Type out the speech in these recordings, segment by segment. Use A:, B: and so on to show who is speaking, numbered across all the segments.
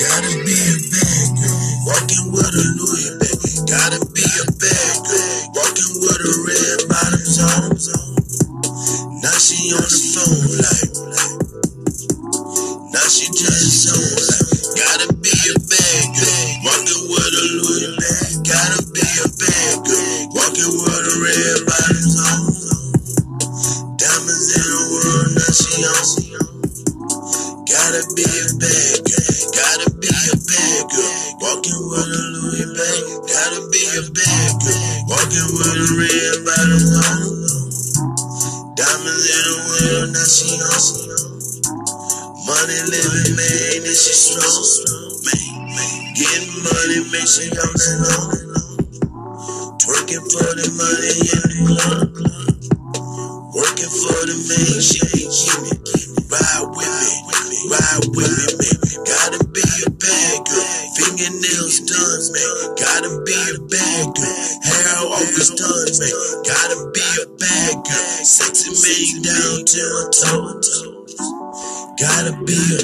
A: Gotta be a bad girl, walking with a Louis bag. Gotta be a bad girl, walking with a red bottoms on. Now she on the phone like, now she just on like. Gotta be a bad girl, walking with a Louis bag. Gotta be a bad girl, walking with a red bottoms on. Diamonds in the world, now she on. Gotta be a bad girl, walking with a Louis bag. Gotta be a bad girl, walking with a red bottoms on. Diamonds in the world, now she on. Money living, man, and she man, getting money, man, she on that long. Twerking for the money in the club. Working for the man, she ain't getting Done, man. Gotta be a bad girl. Hair always done, man. Gotta be a bad girl. Sexy man down to her toes. Gotta be a,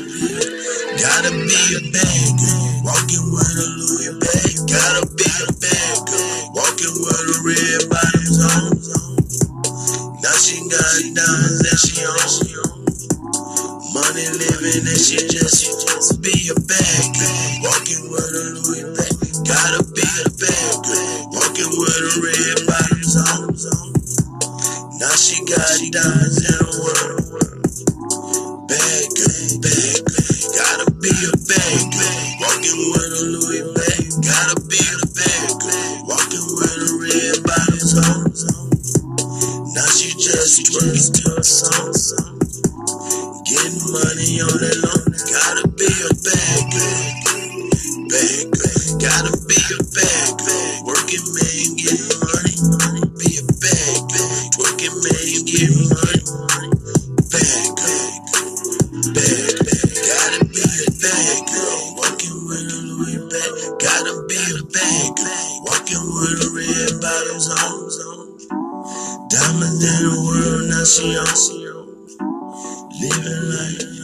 A: gotta be a bad girl. Walking with a Louis bag. Gotta be a bad girl. Walking with a red bottoms on. Now she got diamonds that she on. Money living and she just, she just be a bad girl. Walking Now she got diamonds in the world. Bad girl, bad girl. Gotta be a bad girl. Walking with a Louis bag. Gotta be a bad girl. Walking with a red bottoms on. Now she just twerks to a song. Getting money on that loan. Gotta be a bad girl. Bad girl. Gotta be Gotta be a bad girl. Walking with a Louis bag. Gotta be a bad girl. Walking with a red bottoms on. Diamonds in the world, now she on. Living life.